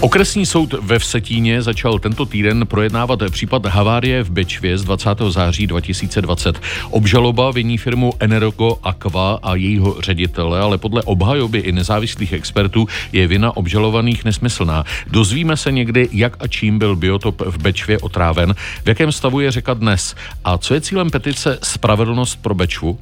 Okresní soud ve Vsetíně začal tento týden projednávat případ havárie v Bečvě z 20. září 2020. Obžaloba viní firmu Energo Aqua a jejího ředitele, ale podle obhajoby i nezávislých expertů je vina obžalovaných nesmyslná. Dozvíme se někdy, jak a čím byl biotop v Bečvě otráven, v jakém stavu je řeka dnes a co je cílem petice Spravedlnost pro Bečvu.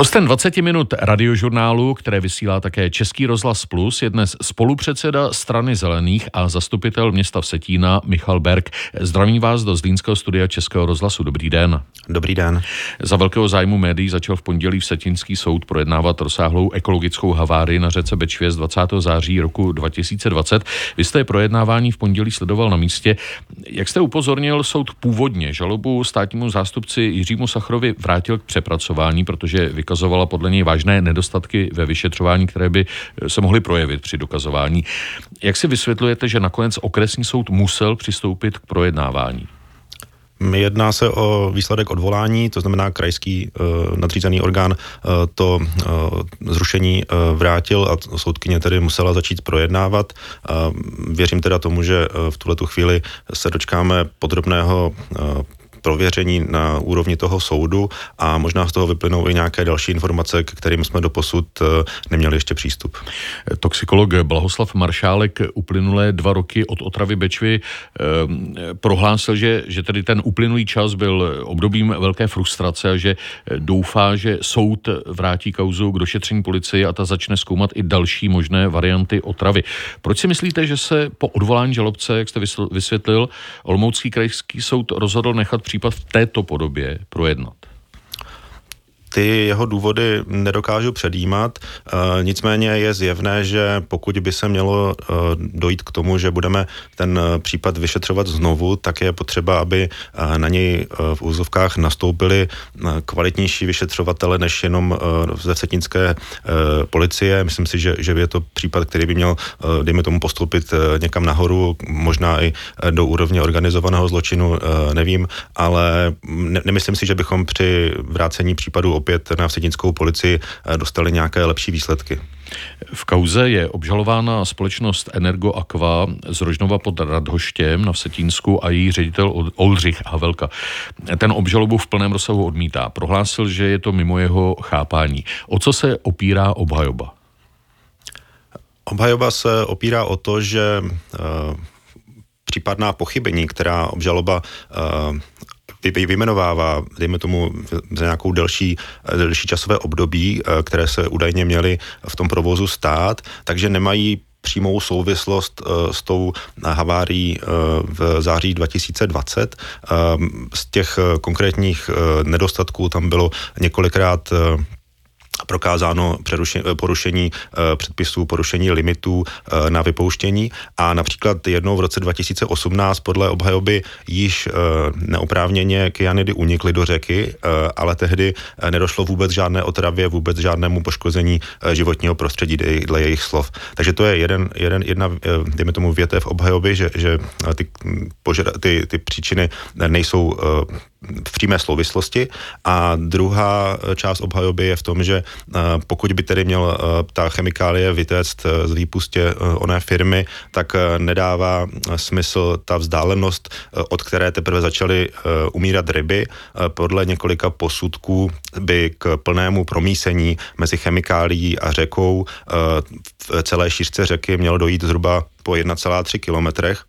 Hostem 20 minut radiožurnálu, které vysílá také Český rozhlas Plus, je dnes spolupředseda strany Zelených a zastupitel města Vsetína Michal Berg. Zdravím vás do Zlínského studia Českého rozhlasu. Dobrý den. Dobrý den. Za velkého zájmu médií začal v pondělí Vsetínský soud projednávat rozsáhlou ekologickou havárii na řece Bečvě z 20. září roku 2020. Vy jste projednávání v pondělí sledoval na místě. Jak jste upozornil, soud původně žalobu státnímu zástupci Jiřímu Sachrovi vrátil k přepracování, protože vykazovala podle něj vážné nedostatky ve vyšetřování, které by se mohly projevit při dokazování. Jak si vysvětlujete, že nakonec okresní soud musel přistoupit k projednávání? Jedná se o výsledek odvolání, to znamená krajský uh, nadřízený orgán uh, to uh, zrušení uh, vrátil a soudkyně tedy musela začít projednávat. Uh, věřím teda tomu, že v tuhle chvíli se dočkáme podrobného uh, prověření na úrovni toho soudu a možná z toho vyplynou i nějaké další informace, k kterým jsme do posud eh, neměli ještě přístup. Toxikolog Blahoslav Maršálek uplynulé dva roky od otravy Bečvy eh, prohlásil, že, že tedy ten uplynulý čas byl obdobím velké frustrace a že doufá, že soud vrátí kauzu k došetření policie a ta začne zkoumat i další možné varianty otravy. Proč si myslíte, že se po odvolání žalobce, jak jste vysvětlil, Olmoucký krajský soud rozhodl nechat případ v této podobě projednat? Ty jeho důvody nedokážu předjímat, e, nicméně je zjevné, že pokud by se mělo e, dojít k tomu, že budeme ten e, případ vyšetřovat znovu, tak je potřeba, aby na něj v úzovkách nastoupili kvalitnější vyšetřovatele než jenom ze vsetnické e, policie. Myslím si, že, že je to případ, který by měl, dejme tomu, postoupit někam nahoru, možná i do úrovně organizovaného zločinu, nevím, ale ne, nemyslím si, že bychom při vrácení případu opět na vsednickou policii eh, dostali nějaké lepší výsledky. V kauze je obžalována společnost Energo Aqua z Rožnova pod Radhoštěm na Vsetínsku a její ředitel Oldřich Havelka. Ten obžalobu v plném rozsahu odmítá. Prohlásil, že je to mimo jeho chápání. O co se opírá obhajoba? Obhajoba se opírá o to, že uh, případná pochybení, která obžaloba uh, vyjmenovává, dejme tomu, za nějakou delší, delší časové období, eh, které se údajně měly v tom provozu stát, takže nemají přímou souvislost uh, s tou havárií uh, v září 2020. Uh, z těch konkrétních nedostatků tam bylo několikrát prokázáno porušení eh, předpisů, porušení limitů eh, na vypouštění a například jednou v roce 2018 podle obhajoby již eh, neoprávněně kyanidy unikly do řeky, ale tehdy nedošlo vůbec žádné otravě, vůbec žádnému poškození životního prostředí dle jejich slov. Takže to je jeden, jeden, jedna, dejme tomu, větev obhajoby, že, že ty, požada, ty, ty příčiny nejsou v přímé souvislosti a druhá část obhajoby je v tom, že eh, pokud by tedy měl eh, ta chemikálie vytéct eh, z výpustě oné firmy, tak nedává smysl ta vzdálenost, od které teprve začaly umírat ryby. Podle několika posudků by k plnému promísení mezi chemikálií a řekou v celé šířce řeky mělo dojít zhruba po 1,3 kilometrech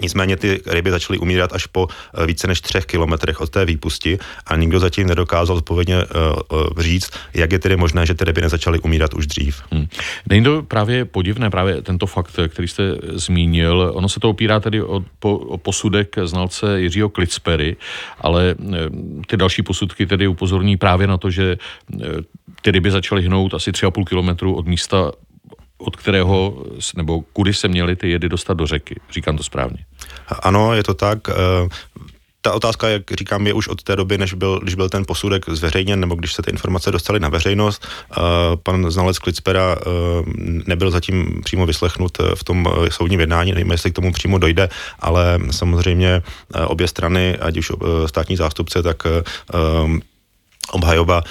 Nicméně ty ryby začaly umírat až po eh, více než třech kilometrech od té výpusti a nikdo zatím nedokázal odpovědně uh, říct, jak je tedy možné, že ty ryby nezačaly umírat už dřív. Hmm. Není to právě podivné, právě tento fakt, který jste zmínil. Ono se to opírá tedy o, po, o posudek znalce Jiřího Klitspery, ale ty další posudky tedy upozorní právě na to, že ty ryby začaly hnout asi 3,5 kilometru od místa od kterého, nebo kudy se měly ty jedy dostat do řeky. Říkám to správně. Ano, je to tak. Eh, ta otázka, jak říkám, je už od té doby, než byl, když byl ten posudek zveřejněn, nebo když se ty informace dostaly na veřejnost. Eh, pan znalec Klicpera eh, nebyl zatím přímo vyslechnut v tom soudním jednání, nevím, jestli k tomu přímo dojde, ale samozřejmě obě strany, ať už státní zástupce, tak obhajoba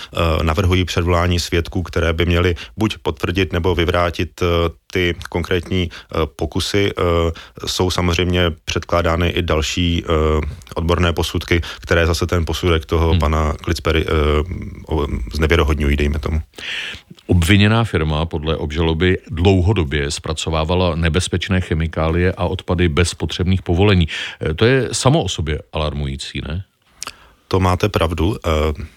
navrhují předvolání svědků, které by měly buď potvrdit nebo vyvrátit ty konkrétní pokusy. Jsou samozřejmě předkládány i další odborné posudky, které zase ten posudek toho hmm. pana Klitspery znevěrohodňují, dejme tomu. Obviněná firma podle obžaloby dlouhodobě zpracovávala nebezpečné chemikálie a odpady bez potřebných povolení. To je samo o sobě alarmující, ne? To máte pravdu. Eh,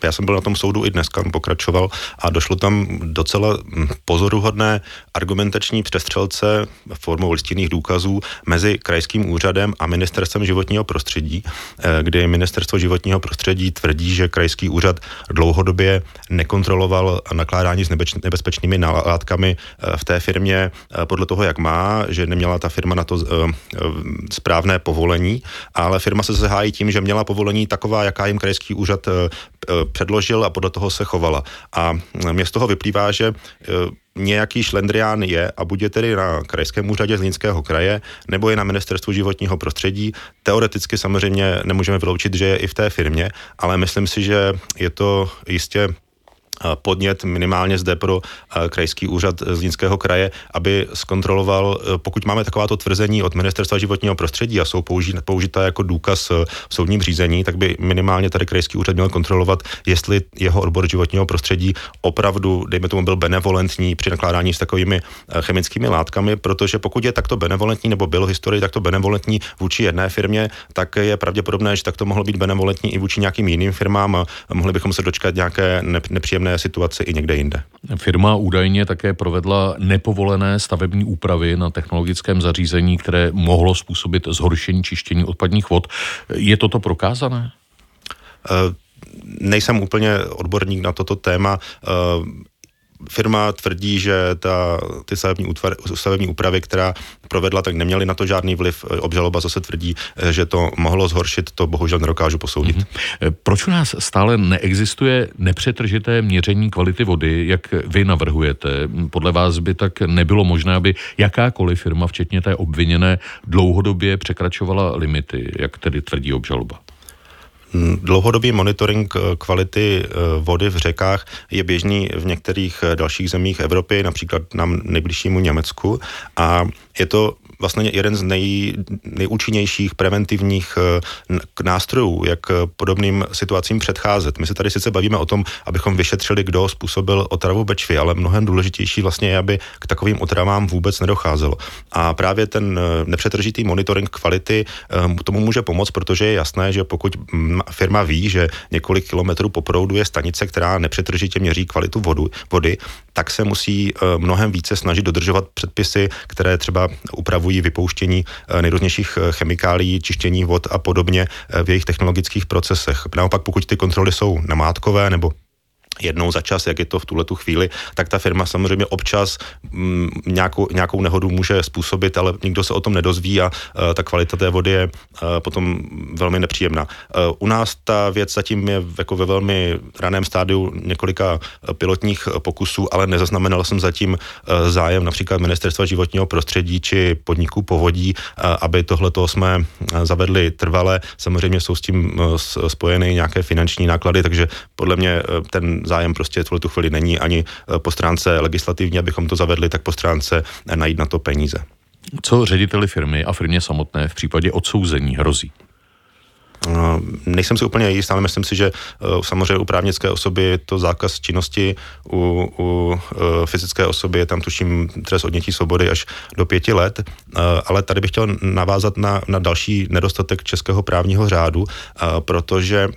já jsem byl na tom soudu i dneska, pokračoval a došlo tam docela hm, pozoruhodné argumentační přestřelce formou listinných důkazů mezi krajským úřadem a ministerstvem životního prostředí, eh, kdy ministerstvo životního prostředí tvrdí, že krajský úřad dlouhodobě nekontroloval nakládání s nebezpečnými látkami eh, v té firmě podle toho, jak má, že neměla ta firma na to správné povolení, ale firma se zahájí tím, že měla povolení taková, jaká jim krajský úřad eh, eh, předložil a podle toho se chovala. A eh, mě z toho vyplývá, že nějaký šlendrián je a bude tedy na krajském úřadě Zlínského kraje nebo je na ministerstvu životního prostředí. Teoreticky samozřejmě nemůžeme vyloučit, že je i v té firmě, ale myslím si, že je to jistě podnět minimálně zde pro krajský úřad Zlínského kraje, aby zkontroloval, pokud máme takováto tvrzení od Ministerstva životního prostředí a jsou použita jako důkaz v soudním řízení, tak by minimálně tady krajský úřad měl kontrolovat, jestli jeho odbor životního prostředí opravdu, dejme tomu, byl benevolentní při nakládání s takovými chemickými látkami, protože pokud je takto benevolentní nebo byl historii takto benevolentní vůči jedné firmě, tak je pravděpodobné, že takto mohlo být benevolentní i vůči nějakým jiným firmám mohli bychom se dočkat nějaké nepříjemné jiné situaci i někde jinde. Firma údajně také provedla nepovolené stavební úpravy na technologickém zařízení, které mohlo způsobit zhoršení čištění odpadních vod. Je toto prokázané? Uh, nejsem úplně odborník na toto téma. Firma tvrdí, že ta, ty stavební, útvar, stavební úpravy, která provedla, tak neměly na to žádný vliv. Obžaloba zase tvrdí, že to mohlo zhoršit, to bohužel nedokážu posoudit. Mm-hmm. Proč u nás stále neexistuje nepřetržité měření kvality vody, jak vy navrhujete? Podle vás by tak nebylo možné, aby jakákoliv firma, včetně té obviněné, dlouhodobě překračovala limity, jak tedy tvrdí obžaloba? Dlouhodobý monitoring eh, kvality eh, vody v řekách je běžný v některých eh, dalších zemích Evropy, například na nejbližšímu Německu. A je to vlastně jeden z nej, nejúčinnějších preventivních eh, nástrojů, jak eh, podobným situacím předcházet. My se tady sice bavíme o tom, abychom vyšetřili, kdo způsobil otravu Bečvy, ale mnohem důležitější vlastně je, aby k takovým otravám vůbec nedocházelo. A právě ten eh, nepřetržitý monitoring kvality tomu může pomoct, protože je jasné, že pokud mm, firma ví, že několik kilometrů po proudu je stanice, která nepřetržitě měří kvalitu vodu, vody, tak se musí mnohem více snažit dodržovat předpisy, které třeba upravují upravují vypouštění eh, nejrůznějších eh, chemikálií, čištění vod a podobně eh, v jejich technologických procesech. Naopak, pokud ty kontroly jsou namátkové nebo jednou za čas, jak je to v tuhle tu chvíli, tak ta firma samozřejmě občas m, mm, nějakou, nějakou nehodu může způsobit, ale nikdo se o tom nedozví a uh, ta kvalita té vody je uh, potom velmi nepříjemná. Uh, u nás ta věc zatím je jako ve velmi raném stádiu několika pilotních pokusů, ale nezaznamenal jsem zatím uh, zájem například Ministerstva životního prostředí či podniků povodí, uh, aby tohle jsme zavedli trvale. Samozřejmě jsou s tím uh, spojeny nějaké finanční náklady, takže podle mě ten zájem prostě v tu chvíli není ani eh, po stránce legislativní, abychom to zavedli, tak po stránce eh, najít na to peníze. Co řediteli firmy a firmě samotné v případě odsouzení hrozí? Uh, nejsem si úplně jist, ale myslím si, že samozřejmě u právnické osoby je to zákaz činnosti, u, u fyzické osoby je tam tuším trest odnětí svobody až do pěti let, ale tady bych chtěl navázat na, na další nedostatek českého právního řádu, protože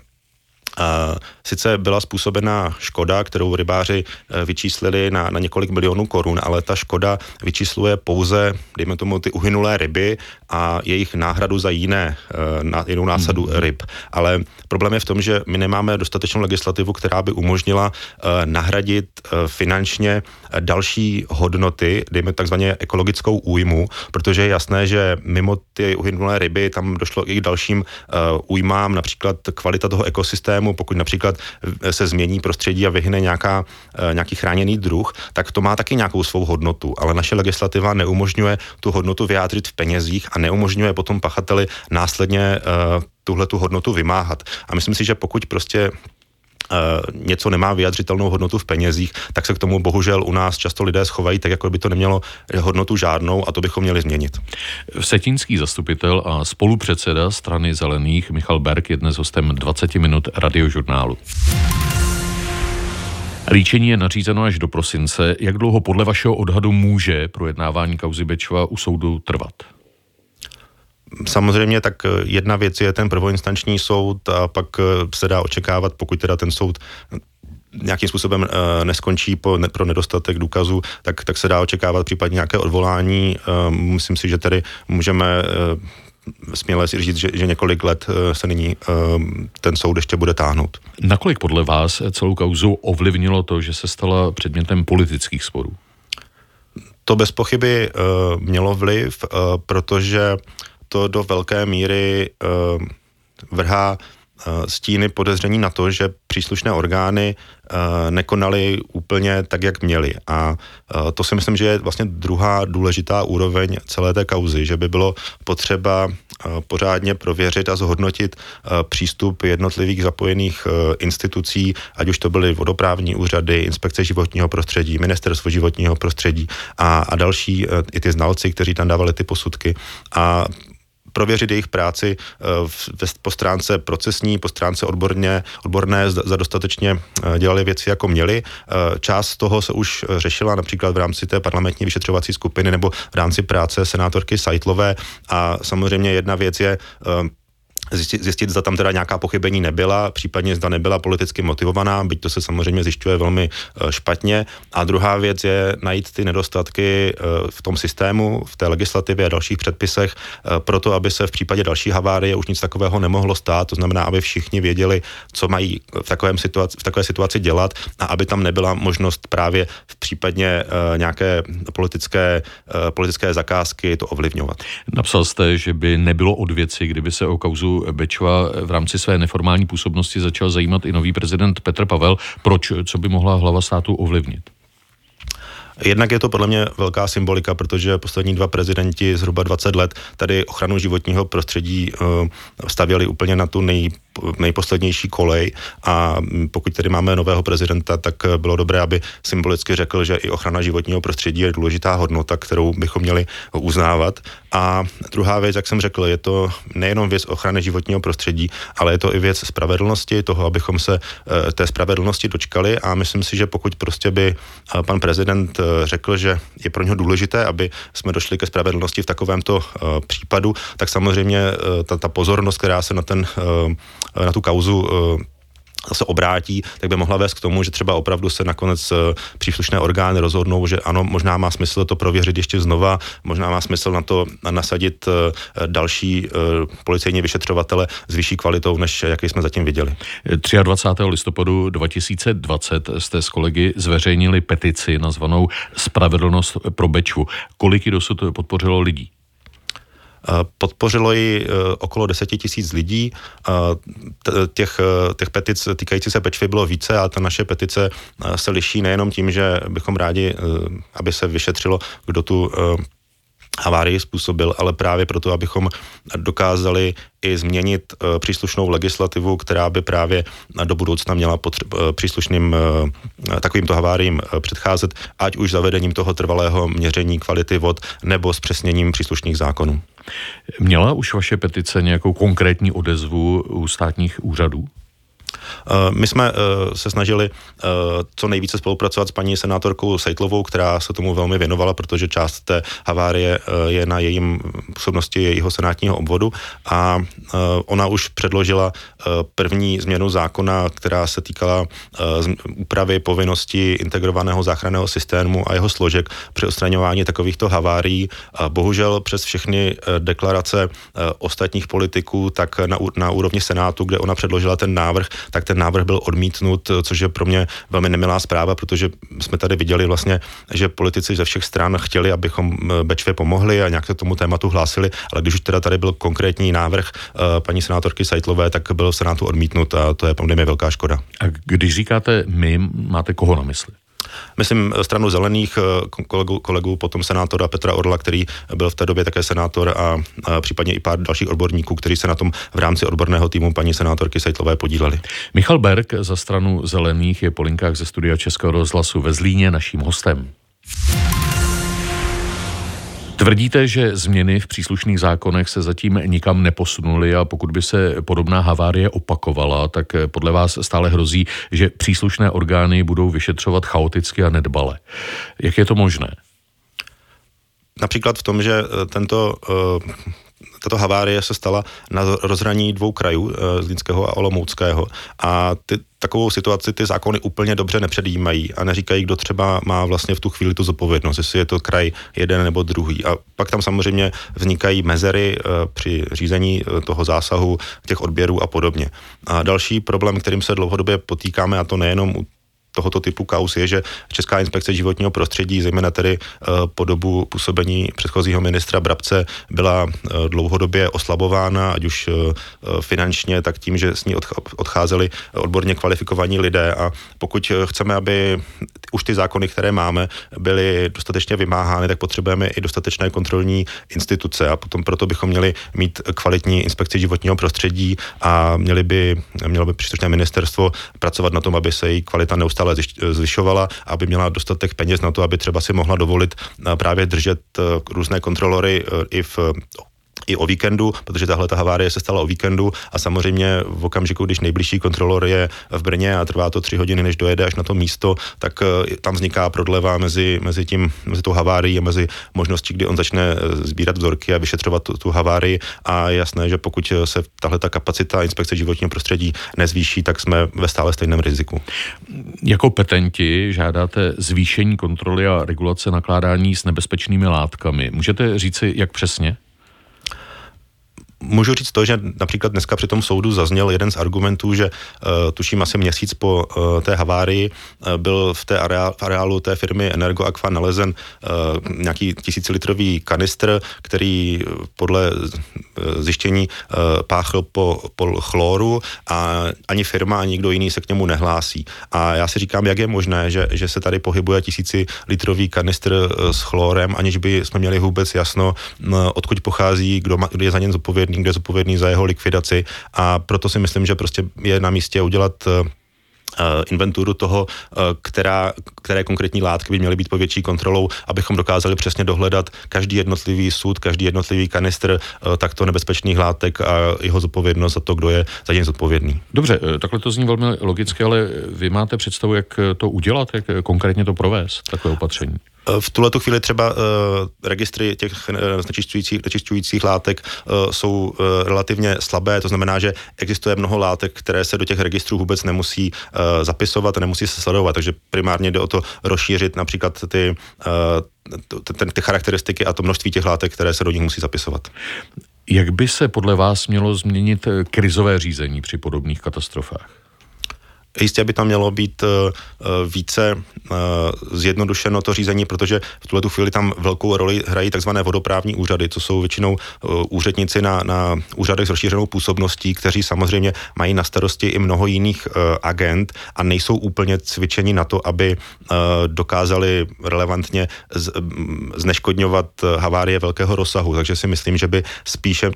Sice byla způsobena škoda, kterou rybáři eh, vyčíslili na, na několik milionů korun, ale ta škoda vyčísluje pouze, dejme tomu, ty uhynulé ryby a jejich náhradu za jiné, eh, na, jinou násadu hmm. ryb. Ale problém je v tom, že my nemáme dostatečnou legislativu, která by umožnila uh, nahradit finančně další hodnoty, dejme takzvaně ekologickou újmu, protože je jasné, že mimo ty uhynulé ryby tam došlo i k dalším újmám, například kvalita toho ekosystému, pokud například se změní prostředí a vyhne nějaká, nějaký chráněný druh, tak to má taky nějakou svou hodnotu, ale naše legislativa neumožňuje tu hodnotu vyjádřit v penězích a neumožňuje potom pachateli následně tuhle tu hodnotu vymáhat. A myslím si, že pokud prostě něco nemá vyjadřitelnou hodnotu v penězích, tak se k tomu bohužel u nás často lidé schovají tak, jako by to nemělo hodnotu žádnou a to bychom měli změnit. Setínský zastupitel a spolupředseda strany zelených Michal Berg je dnes hostem 20 minut radiožurnálu. Líčení je nařízeno až do prosince. Jak dlouho podle vašeho odhadu může projednávání kauzy Bečva u soudu trvat? Samozřejmě tak jedna věc je ten prvoinstanční soud a pak se dá očekávat, pokud teda ten soud nějakým způsobem neskončí po, ne, pro nedostatek důkazů, tak, tak se dá očekávat případně nějaké odvolání. Myslím si, že tedy můžeme směle si říct, že, že několik let eh, se nyní eh, ten soud ještě bude táhnout. Nakolik podle vás celou kauzu ovlivnilo to, že se stala předmětem politických sporů? To bez pochyby eh, mělo vliv, protože to do velké míry vrhá stíny podezření na to, že příslušné orgány nekonaly úplně tak, jak měly. A to si myslím, že je vlastně druhá důležitá úroveň celé té kauzy, že by bylo potřeba pořádně prověřit a zhodnotit přístup jednotlivých zapojených institucí, ať už to byly vodoprávní úřady, inspekce životního prostředí, ministerstvo životního prostředí a, a další i ty znalci, kteří tam dávali ty posudky. A prověřit jejich práci eh, po stránce procesní, po stránce odborně, odborné, za dostatečně eh, dělali věci, jako měli. Eh, část toho se už řešila například v rámci té parlamentní vyšetřovací skupiny nebo v rámci práce senátorky Sajtlové a samozřejmě jedna věc je zjistit, zda tam teda nějaká pochybení nebyla, případně zda nebyla politicky motivovaná, byť to se samozřejmě zjišťuje velmi eh, špatně. A druhá věc je najít ty nedostatky eh, v tom systému, v té legislativě a dalších předpisech, eh, proto aby se v případě další havárie už nic takového nemohlo stát. To znamená, aby všichni věděli, co mají v, takovém situaci, v takové situaci dělat a aby tam nebyla možnost právě v případně nějaké politické, politické zakázky to ovlivňovat. Napsal jste, že by nebylo od věci, kdyby se o kauzu Bečva v rámci své neformální působnosti začal zajímat i nový prezident Petr Pavel. Proč? Co by mohla hlava státu ovlivnit? Jednak je to podle mě velká symbolika, protože poslední dva prezidenti zhruba 20 let tady ochranu životního prostředí eh, stavěli úplně na tu nej, nejposlednější kolej a pokud tedy máme nového prezidenta, tak bylo dobré, aby symbolicky řekl, že i ochrana životního prostředí je důležitá hodnota, kterou bychom měli uznávat. A druhá věc, jak jsem řekl, je to nejenom věc ochrany životního prostředí, ale je to i věc spravedlnosti, toho, abychom se eh, té spravedlnosti dočkali a myslím si, že pokud prostě by eh, pan prezident eh, řekl, že je pro něho důležité, aby jsme došli ke spravedlnosti v takovémto případu, tak samozřejmě ta, ta pozornost, která se na ten na tu kauzu eh, se obrátí, tak by mohla vést k tomu, že třeba opravdu se nakonec eh, příslušné orgány rozhodnou, že ano, možná má smysl to prověřit ještě znova, možná má smysl na to nasadit eh, další policejní vyšetřovatele s vyšší kvalitou, než jaké jsme zatím viděli. 23. listopadu 2020 jste s kolegy zveřejnili petici nazvanou Spravedlnost pro Bečvu. Kolik ji dosud podpořilo lidí? Podpořilo ji e, okolo 10 tisíc lidí. Těch, e, těch petic týkající se Pečvy bylo více a ta naše petice se liší nejenom tím, že bychom rádi, aby se vyšetřilo, kdo tu havárii způsobil, ale právě proto, abychom dokázali i změnit uh, příslušnou legislativu, která by právě do budoucna měla potře- uh, příslušným uh, takovýmto haváriím předcházet, ať už zavedením toho trvalého měření kvality vod nebo zpřesněním příslušných zákonů. Měla už vaše petice nějakou konkrétní odezvu u státních úřadů? Eh, my jsme eh, se snažili eh, co nejvíce spolupracovat s paní senátorkou Sejtlovou, která se tomu velmi věnovala, protože část té havárie je na jejím působnosti jejího senátního obvodu a ona už předložila první změnu zákona, která se týkala úpravy povinnosti integrovaného záchranného systému a jeho složek při odstraňování takovýchto havárií. Bohužel přes všechny deklarace ostatních politiků, tak na, na úrovni Senátu, kde ona předložila ten návrh, tak ten návrh byl odmítnut, což je pro mě velmi nemilá zpráva, protože jsme tady viděli vlastně, že politici ze všech stran chtěli, abychom eh, Bečvě pomohli a nějak se tomu tématu hlásili, ale když už teda tady byl konkrétní návrh eh, paní senátorky Sajtlové, tak byl v Senátu odmítnut a to je pro mě velká škoda. A když říkáte my, máte koho na mysli? Myslím stranu zelených kolegu, kolegu potom senátora Petra Orla, který byl v té době také senátor a, a případně i pár dalších odborníků, kteří se na tom v rámci odborného týmu paní senátorky Sejtlové podíleli. Michal Berg za stranu zelených je po linkách ze studia Českého rozhlasu ve Zlíně naším hostem. Tvrdíte, že změny v příslušných zákonech se zatím nikam neposunuly a pokud by se podobná havárie opakovala, tak podle vás stále hrozí, že příslušné orgány budou vyšetřovat chaoticky a nedbale. Jak je to možné? Například v tom, že tento uh tato havárie se stala na rozhraní dvou krajů, eh, Zlínského a Olomouckého. A ty, takovou situaci ty zákony úplně dobře nepředjímají a neříkají, kdo třeba má vlastně v tu chvíli tu zodpovědnost, jestli je to kraj jeden nebo druhý. A pak tam samozřejmě vznikají mezery eh, při řízení eh, toho zásahu, těch odběrů a podobně. A další problém, kterým se dlouhodobě potýkáme, a to nejenom u tohoto typu kaus je, že Česká inspekce životního prostředí, zejména tedy eh, po dobu působení předchozího ministra Brabce, byla eh, dlouhodobě oslabována, ať už eh, finančně, tak tím, že s ní odcházeli odborně kvalifikovaní lidé. A pokud chceme, aby už ty zákony, které máme, byly dostatečně vymáhány, tak potřebujeme i dostatečné kontrolní instituce. A potom proto bychom měli mít kvalitní inspekci životního prostředí a měli by, mělo by příslušné ministerstvo pracovat na tom, aby se její kvalita neustále neustále zvyšovala, aby měla dostatek peněz na to, aby třeba si mohla dovolit eh, právě držet eh, různé kontrolory eh, i v i o víkendu, protože tahle ta havárie se stala o víkendu a samozřejmě v okamžiku, když nejbližší kontrolor je v Brně a trvá to tři hodiny, než dojede až na to místo, tak eh, tam vzniká prodleva mezi, mezi, tím, mezi tou havárií a mezi možností, kdy on začne eh, sbírat vzorky a vyšetřovat tu, tu havárii a je jasné, že pokud se tahle ta kapacita inspekce životního prostředí nezvýší, tak jsme ve stále stejném riziku. Jako petenti žádáte zvýšení kontroly a regulace nakládání s nebezpečnými látkami. Můžete říci, jak přesně? Můžu říct to, že například dneska při tom soudu zazněl jeden z argumentů, že uh, tuším asi měsíc po uh, té havárii uh, byl v té areál, v areálu té firmy Energoaqua nalezen uh, nějaký tisícilitrový kanistr, který podle zjištění uh, páchl po, po chloru a ani firma, ani nikdo jiný se k němu nehlásí. A já si říkám, jak je možné, že, že se tady pohybuje tisícilitrový kanistr uh, s chlorem, aniž by jsme měli vůbec jasno, uh, odkud pochází, kdo, kdo je za něm zodpovědný zodpovědný, kdo je zodpovědný za jeho likvidaci a proto si myslím, že prostě je na místě udělat uh, inventuru toho, uh, která, které konkrétní látky by měly být po větší kontrolou, abychom dokázali přesně dohledat každý jednotlivý sud, každý jednotlivý kanistr takto nebezpečných látek a jeho zodpovědnost za to, kdo je za něj zodpovědný. Dobře, takhle to zní velmi logicky, ale vy máte představu, jak to udělat, jak konkrétně to provést, takové opatření? V tuhle chvíli třeba uh, registry těch uh, znečišťujících, látek uh, jsou uh, relativně slabé, to znamená, že existuje mnoho látek, které se do těch registrů vůbec nemusí uh, zapisovat, nemusí se sledovat, takže primárně jde o to rozšířit například ty, uh, ty, ty charakteristiky a to množství těch látek, které se do nich musí zapisovat. Jak by se podle vás mělo změnit krizové řízení při podobných katastrofách? Jistě by tam mělo být eh, eh, více eh, zjednodušeno to řízení, protože v tuhle chvíli tam velkou roli hrají takzvané vodoprávní úřady, co jsou většinou úředníci na, na úřadech s rozšířenou působností, kteří samozřejmě mají na starosti i mnoho jiných agent a nejsou úplně cvičeni na to, aby dokázali relevantně zneškodňovat havárie velkého rozsahu. Takže si myslím, že by spíše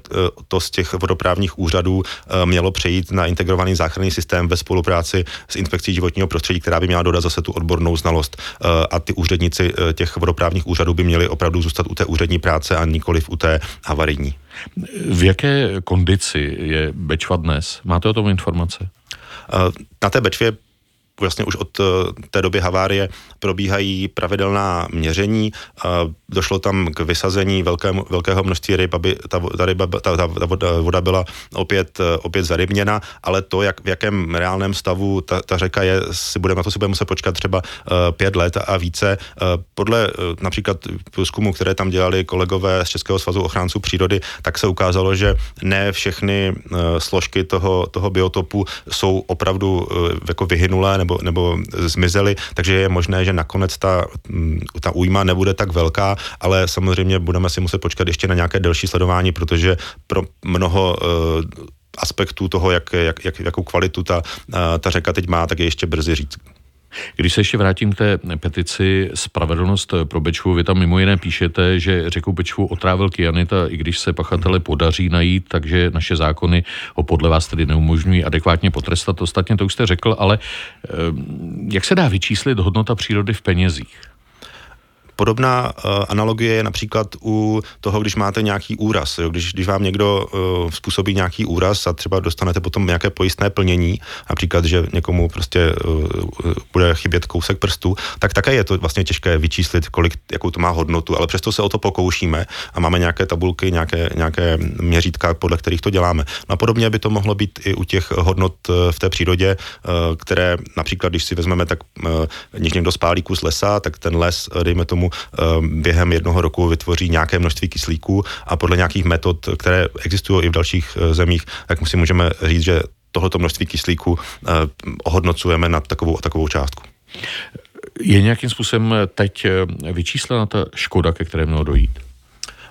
to z těch vodoprávních úřadů mělo přejít na integrovaný záchranný systém ve spolupráci s inspekcí životního prostředí, která by měla dodat zase tu odbornou znalost. Eh, a ty úředníci eh, těch vodoprávních úřadů by měli opravdu zůstat u té úřední práce a nikoliv u té havarijní. V jaké kondici je Bečva dnes? Máte o tom informace? Eh, na té Bečvě vlastně už od té doby havárie probíhají pravidelná měření. Došlo tam k vysazení velkému, velkého množství ryb, aby ta, ta, ryba, ta, ta, ta voda byla opět, opět zarybněna, ale to, jak, v jakém reálném stavu ta, ta řeka je, si budeme, na to si budeme muset počkat třeba pět let a více. Podle například průzkumu, které tam dělali kolegové z Českého svazu ochránců přírody, tak se ukázalo, že ne všechny složky toho, toho biotopu jsou opravdu jako vyhynulé nebo, nebo zmizely, takže je možné, že nakonec ta, mm, ta újma nebude tak velká, ale samozřejmě budeme si muset počkat ještě na nějaké delší sledování, protože pro mnoho uh, aspektů toho, jak, jak, jak, jakou kvalitu ta, uh, ta řeka teď má, tak je ještě brzy říct. Když se ještě vrátím k té petici Spravedlnost pro Bečvu, vy tam mimo jiné píšete, že řeku Bečvu otrávil kyanit a i když se pachatele podaří najít, takže naše zákony ho podle vás tedy neumožňují adekvátně potrestat. Ostatně to už jste řekl, ale eh, jak se dá vyčíslit hodnota přírody v penězích? Podobná uh, analogie je například u toho, když máte nějaký úraz. Jo? Když, když vám někdo uh, způsobí nějaký úraz a třeba dostanete potom nějaké pojistné plnění, například, že někomu prostě uh, bude chybět kousek prstu, tak také je to vlastně těžké vyčíslit, kolik, jakou to má hodnotu, ale přesto se o to pokoušíme a máme nějaké tabulky, nějaké, nějaké měřítka, podle kterých to děláme. No a podobně by to mohlo být i u těch hodnot v té přírodě, které například, když si vezmeme, tak když někdo spálí kus lesa, tak ten les, dejme tomu, Eh, během jednoho roku vytvoří nějaké množství kyslíků a podle nějakých metod, které existují i v dalších eh, zemích, tak si můžeme říct, že tohoto množství kyslíku eh, ohodnocujeme na takovou takovou částku. Je nějakým způsobem teď vyčíslena ta škoda, ke které mělo dojít?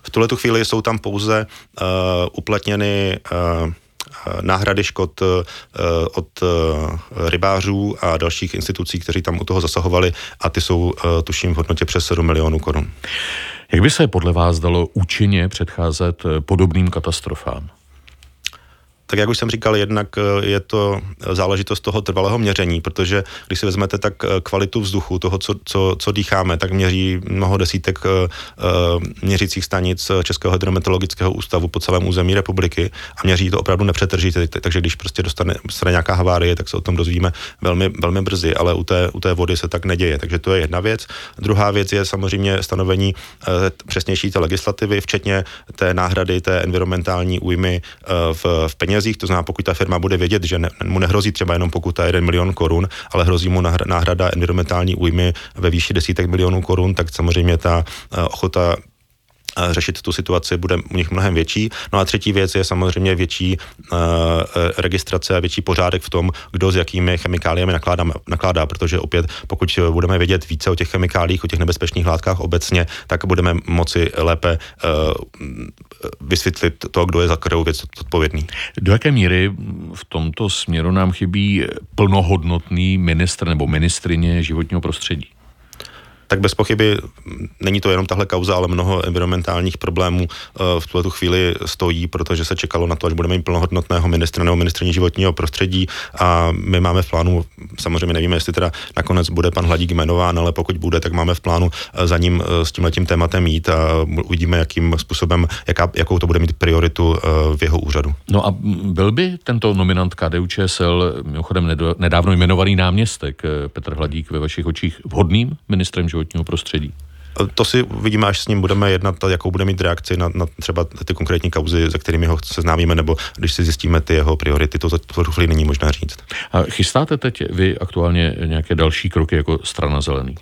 V tuhle chvíli jsou tam pouze uh, uplatněny uh, náhrady škod eh, od eh, rybářů a dalších institucí, kteří tam u toho zasahovali a ty jsou, eh, tuším, v hodnotě přes 7 milionů korun. Jak by se podle vás dalo účinně předcházet podobným katastrofám? Tak jak už jsem říkal, jednak eh, je to záležitost toho trvalého měření, protože když si vezmete tak eh, kvalitu vzduchu, toho, co, co, co dýcháme, tak měří mnoho desítek měřících stanic Českého hydrometeorologického ústavu po celém území republiky a měří to opravdu nepřetržitě, takže když prostě dostane, dostane nějaká havárie, tak se o tom dozvíme velmi, velmi brzy, ale u té, u té vody se tak neděje, takže to je jedna věc. Druhá věc je samozřejmě stanovení přesnější té legislativy, včetně té náhrady, té environmentální újmy v, v penězích penězích, to znamená, pokud ta firma bude vědět, že ne, mu nehrozí třeba jenom pokuta 1 milion korun, ale hrozí mu náhrada environmentální újmy ve výši desítek milionů korun, tak samozřejmě ta eh, ochota řešit tu situaci bude u nich mnohem větší. No a třetí věc je samozřejmě větší uh, registrace a větší pořádek v tom, kdo s jakými chemikáliemi nakládá, nakládá, protože opět, pokud budeme vědět více o těch chemikálích, o těch nebezpečných látkách obecně, tak budeme moci lépe vysvětlit to, kdo je za kterou věc odpovědný. Do jaké míry v tomto směru nám chybí plnohodnotný ministr nebo ministrině životního prostředí? Tak bez pochyby není to jenom tahle kauza, ale mnoho environmentálních problémů eh, v tuhle chvíli stojí, protože se čekalo na to, až budeme mít plnohodnotného ministra nebo ministrní životního prostředí a my máme v plánu, samozřejmě nevíme, jestli teda nakonec bude pan Hladík jmenován, ale pokud bude, tak máme v plánu eh, za ním eh, s tímhletím tématem jít a uvidíme, jakým způsobem, jaká, jakou to bude mít prioritu v jeho úřadu. No a byl by tento nominant KDU ČSL, mimochodem nedávno jmenovaný náměstek Petr Hladík ve vašich očích vhodným ministrem životního prostředí? To si uvidíme, až s ním budeme jednat, jakou bude mít reakci na, na třeba ty konkrétní kauzy, za kterými ho seznámíme, nebo když si zjistíme ty jeho priority, to to chvíli není možné říct. A chystáte teď vy aktuálně nějaké další kroky jako strana zelených?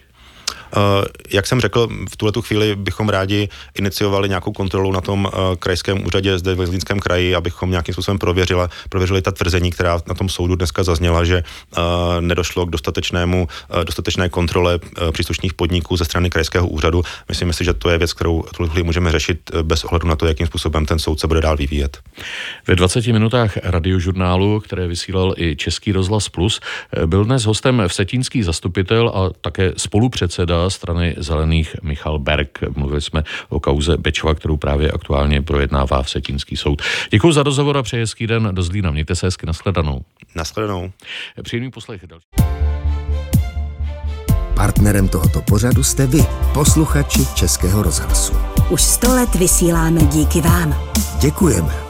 Eh, jak jsem řekl, v tuhle chvíli bychom rádi iniciovali nějakou kontrolu na tom eh, krajském úřadě zde v Zlínském kraji, abychom nějakým způsobem prověřili, prověřili ta tvrzení, která na tom soudu dneska zazněla, že eh, nedošlo k dostatečnému, dostatečné kontrole příslušných podniků ze strany krajského úřadu. Myslím si, že to je věc, kterou tuhle chvíli můžeme řešit bez ohledu na to, jakým způsobem ten soud se bude dál vyvíjet. Ve 20 minutách radiožurnálu, které vysílal i Český rozhlas Plus, byl dnes hostem vsetínský zastupitel a také spolupředseda strany zelených Michal Berg. Mluvili jsme o kauze Bečva, kterou právě aktuálně projednává v Setínský soud. Děkuji za rozhovor a přeji hezký den do Zlína. Mějte se hezky, nashledanou. Nashledanou. Příjemný poslech. Partnerem tohoto pořadu jste vy, posluchači Českého rozhlasu. Už sto let vysíláme díky vám. Děkujeme.